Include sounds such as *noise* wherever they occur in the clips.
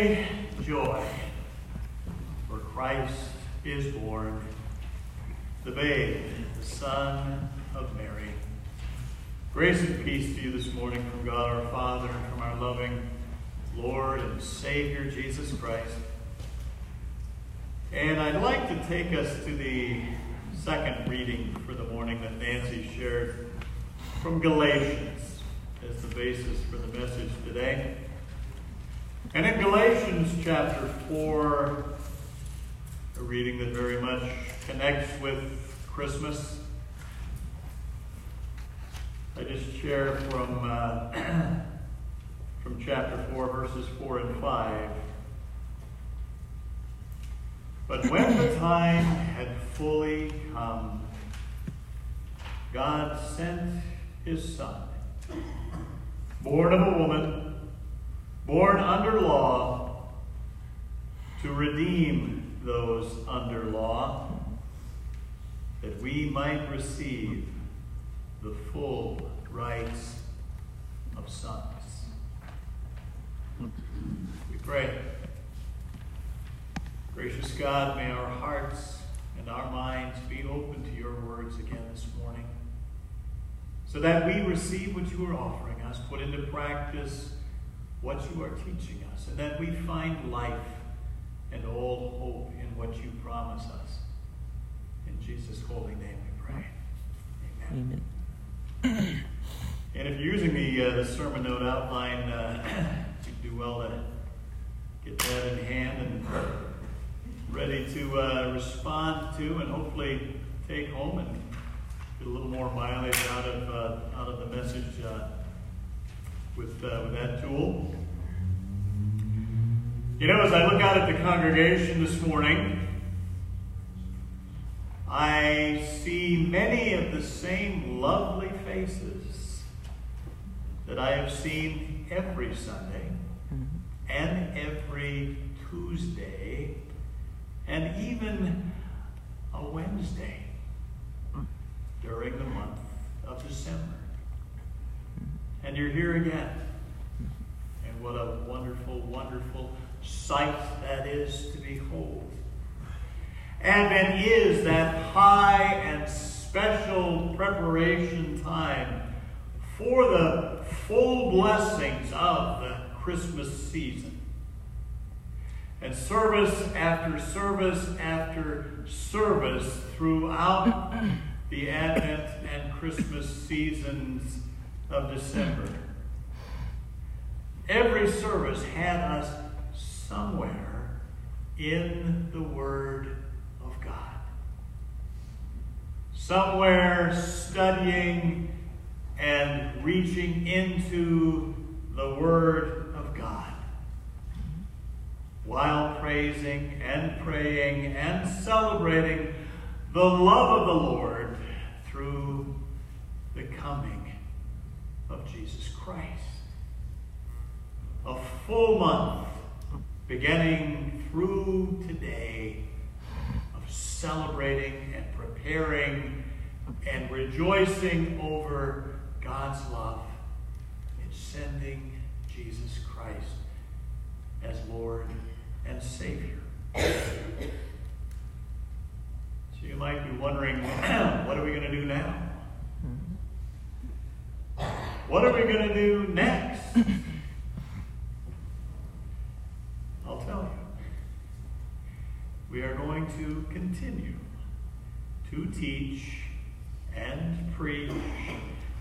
Joy, for Christ is born, the babe, the Son of Mary. Grace and peace to you this morning from God our Father and from our loving Lord and Savior Jesus Christ. And I'd like to take us to the second reading for the morning that Nancy shared from Galatians as the basis for the message today. And in Galatians chapter 4, a reading that very much connects with Christmas, I just share from, uh, *clears throat* from chapter 4, verses 4 and 5. But when the time had fully come, God sent his Son, born of a woman born under law to redeem those under law, that we might receive the full rights of sons. We pray. Gracious God, may our hearts and our minds be open to your words again this morning, so that we receive what you are offering us, put into practice what you are teaching us, and that we find life and all hope in what you promise us. In Jesus' holy name we pray. Amen. Amen. and if you're using the, uh, the sermon note outline, uh, *coughs* you do well to get that in hand and ready to uh, respond to and hopefully take home and get a little more mileage out of, uh, out of the message uh, with, uh, with that tool. You know, as I look out at the congregation this morning, I see many of the same lovely faces that I have seen every Sunday and every Tuesday and even a Wednesday during the month of December. And you're here again. And what a wonderful, wonderful sight that is to behold. And then is that high and special preparation time for the full blessings of the Christmas season. And service after service after service throughout the Advent and Christmas seasons of December. Every service had us somewhere in the Word of God. Somewhere studying and reaching into the Word of God. While praising and praying and celebrating the love of the Lord through the coming of Jesus Christ. A full month beginning through today of celebrating and preparing and rejoicing over God's love in sending Jesus Christ as Lord and Savior. So you might be wondering, *clears throat* what are we going to do now? What are we going to do next? *laughs* I'll tell you. We are going to continue to teach and preach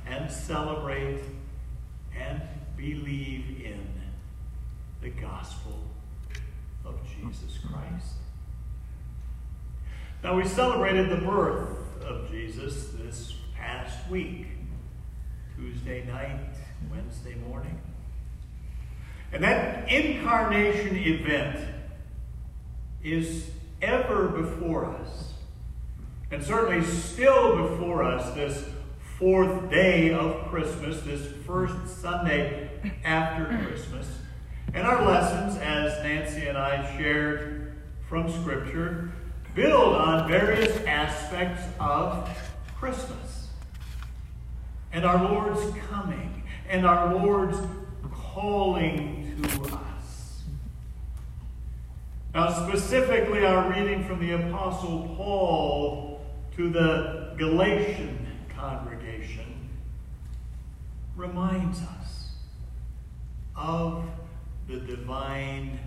and celebrate and believe in the gospel of Jesus Christ. Now, we celebrated the birth of Jesus this past week. Tuesday night, Wednesday morning. And that incarnation event is ever before us. And certainly still before us this fourth day of Christmas, this first Sunday after Christmas. And our lessons, as Nancy and I shared from Scripture, build on various aspects of Christmas and our Lord's coming and our Lord's calling to us. Now, specifically, our reading from the Apostle Paul to the Galatian congregation reminds us of the divine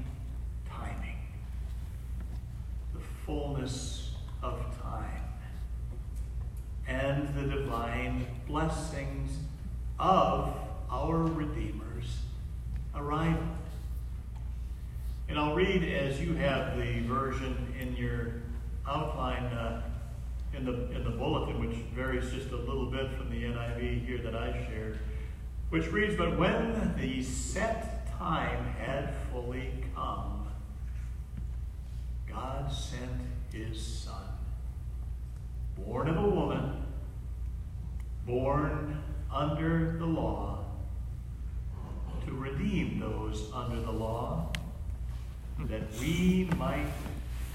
timing, the fullness of time, and the divine blessings of our Redeemer's arrival. And I'll read as you have the version in your outline uh, in, the, in the bulletin, which varies just a little bit from the NIV here that I shared, which reads, But when the set time had fully come, God sent his Son, born of a woman, born under the law, to redeem those under the law that we might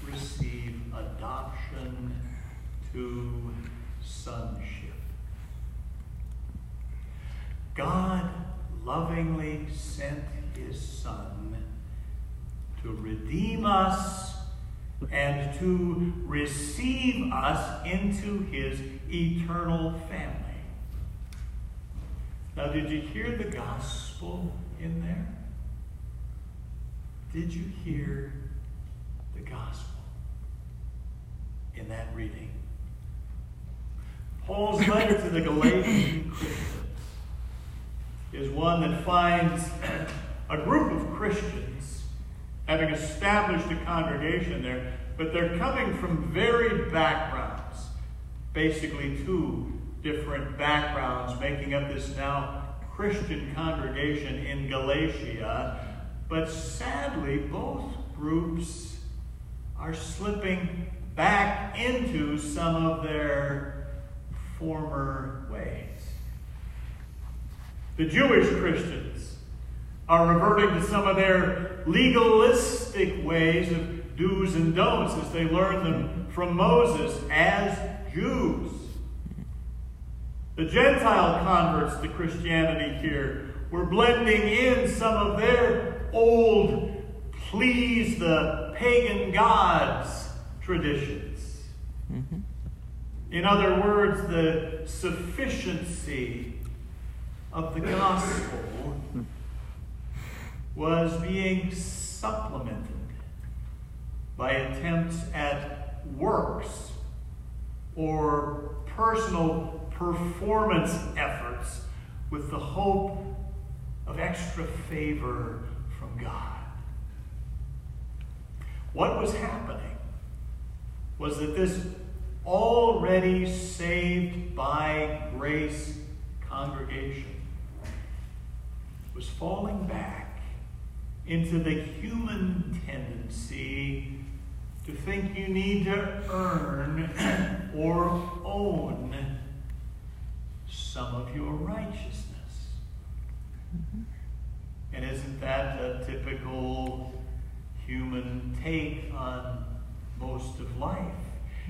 receive adoption to sonship. God lovingly sent his Son to redeem us and to receive us into his eternal family. Now, did you hear the gospel in there? Did you hear the gospel in that reading? Paul's letter to the Galatian Christians is one that finds a group of Christians having established a congregation there, but they're coming from varied backgrounds, basically two different backgrounds making up this now Christian congregation in Galatia but sadly, both groups are slipping back into some of their former ways. The Jewish Christians are reverting to some of their legalistic ways of do's and don'ts as they learned them from Moses as Jews. The Gentile converts to Christianity here were blending in some of their old, please the pagan gods traditions. Mm-hmm. In other words, the sufficiency of the gospel was being supplemented by attempts at works or personal performance efforts with the hope of extra favor from God. What was happening was that this already saved by grace congregation was falling back into the human tendency to think you need to earn *clears throat* or own some of your righteousness. Mm-hmm. And isn't that a typical human take on most of life?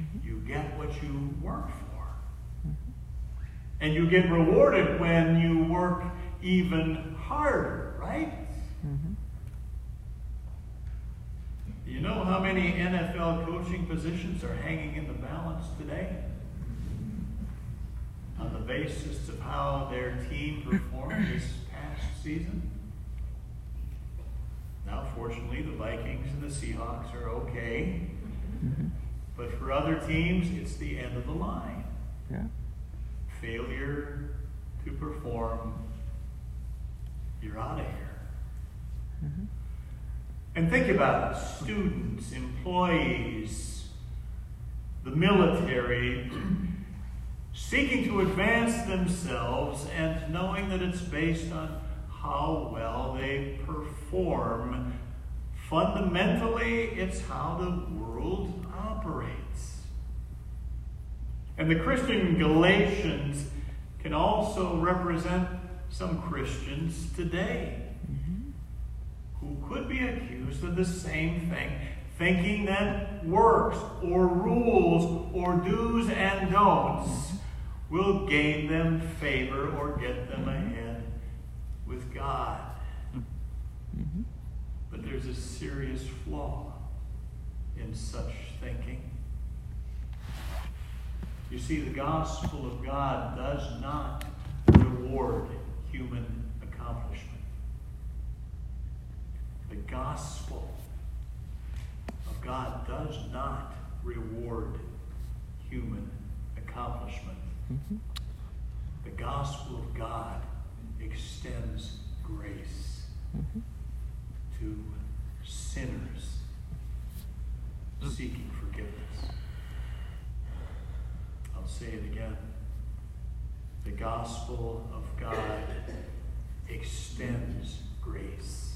Mm-hmm. You get what you work for. Mm-hmm. And you get rewarded when you work even harder, right? Mm-hmm. You know how many NFL coaching positions are hanging in the balance today? On the basis of how their team performed this past season? Now, fortunately, the Vikings and the Seahawks are okay. But for other teams, it's the end of the line. Yeah. Failure to perform, you're out of here. And think about it students, employees, the military, seeking to advance themselves and knowing that it's based on how well they perform. Fundamentally, it's how the world operates. And the Christian Galatians can also represent some Christians today could be accused of the same thing, thinking that works or rules or do's and don'ts will gain them favor or get them ahead with God. Mm-hmm. But there's a serious flaw. in such thinking. You see, the gospel of God does not reward human accomplishment. The gospel of God does not reward human accomplishment. Mm-hmm. The gospel of God extends grace mm-hmm. to sinners seeking forgiveness. I'll say it again. The gospel of God extends grace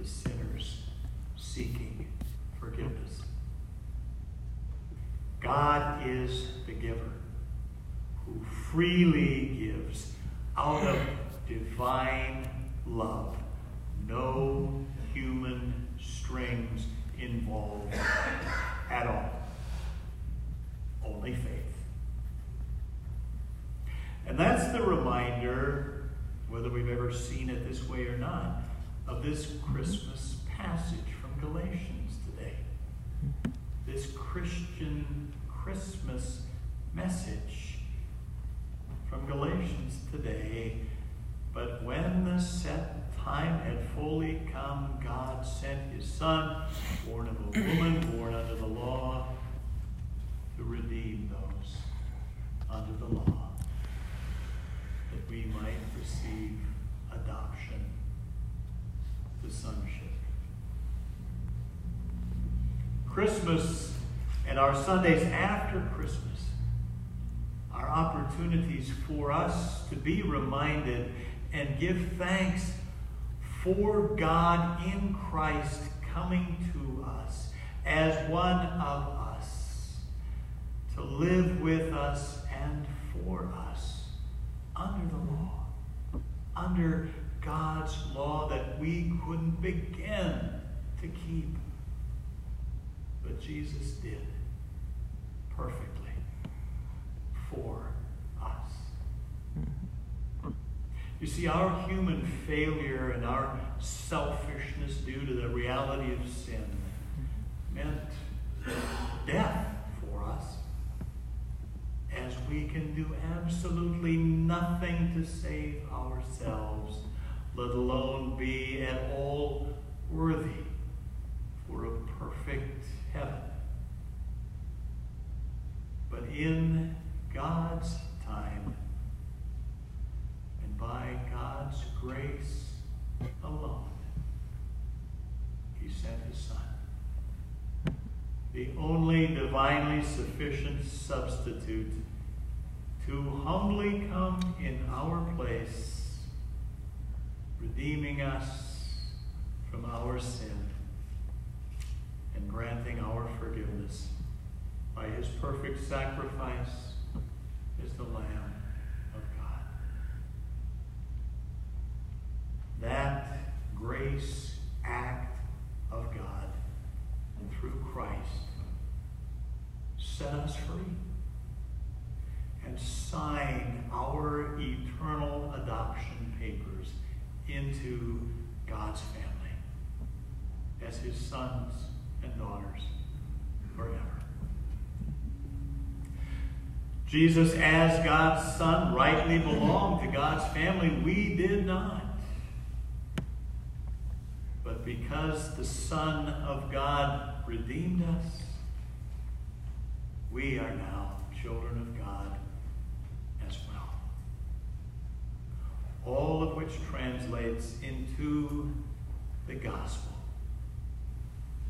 to sinners seeking forgiveness. God is the giver who freely gives out of divine love. No human strings involved at all. Only faith. And that's the reminder, whether we've ever seen it this way or not, of this Christmas passage from Galatians today. This Christian Christmas message from Galatians today. But when the set time had fully come, God sent his Son, born of a woman, born under the law, to redeem those under the law, that we might receive adoption sonship. Christmas and our Sundays after Christmas are opportunities for us to be reminded and give thanks for God in Christ coming to us as one of us, to live with us and for us under the law, under God's law that we couldn't begin to keep. But Jesus did perfectly for us. You see, our human failure and our selfishness due to the reality of sin meant death for us, as we can do absolutely nothing to save ourselves, let alone be at all worthy for a perfect heaven. But in God's time and by God's grace alone, He sent His Son, the only divinely sufficient substitute to humbly come in our place, redeeming us from our sin and granting our forgiveness by his perfect sacrifice is the Lamb of God. That grace act of God and through Christ set us free and sign our eternal adoption papers into God's family as his sons and daughters forever. Jesus, as God's Son, rightly belonged to God's family. We did not. But because the Son of God redeemed us, we are now children of God as well. All of which translates into the gospel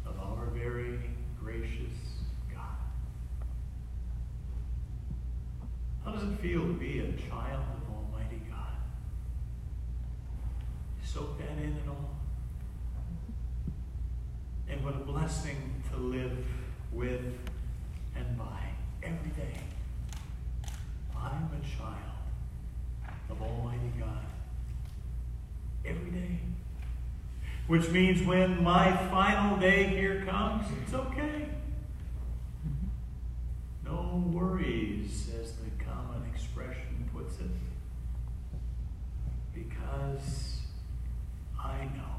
of our very gracious God. How does it feel to be a child of Almighty God? Soak that in at all. And what a blessing to live with and by every day. I'm a child of Almighty God. Every day. Which means when my final day here comes, it's okay. Mm-hmm. No worries, as the common expression puts it. Because I know,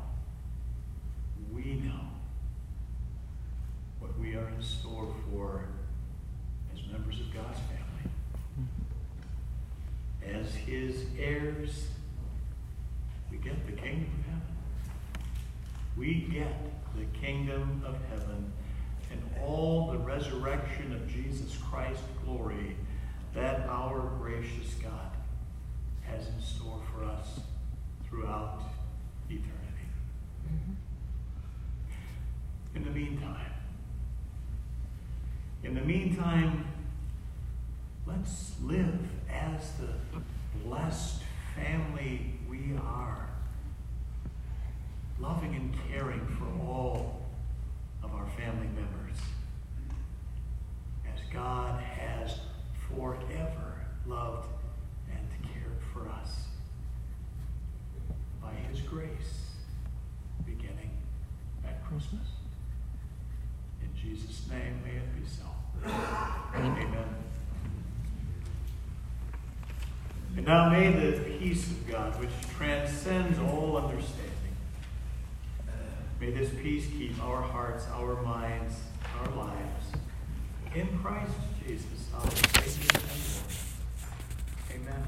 we know, get the kingdom of heaven and all the resurrection of Jesus Christ glory that our gracious God has in store for us throughout eternity. Mm-hmm. In the meantime, in the meantime, let's live as the blessed family loving and caring for all of our family members, as God has forever loved and cared for us by His grace, beginning at Christmas. In Jesus' name, may it be so. Amen. And now may the peace of God, which transcends all understanding, may this peace keep our hearts, our minds, our lives in Christ Jesus, our Savior and Lord. Amen.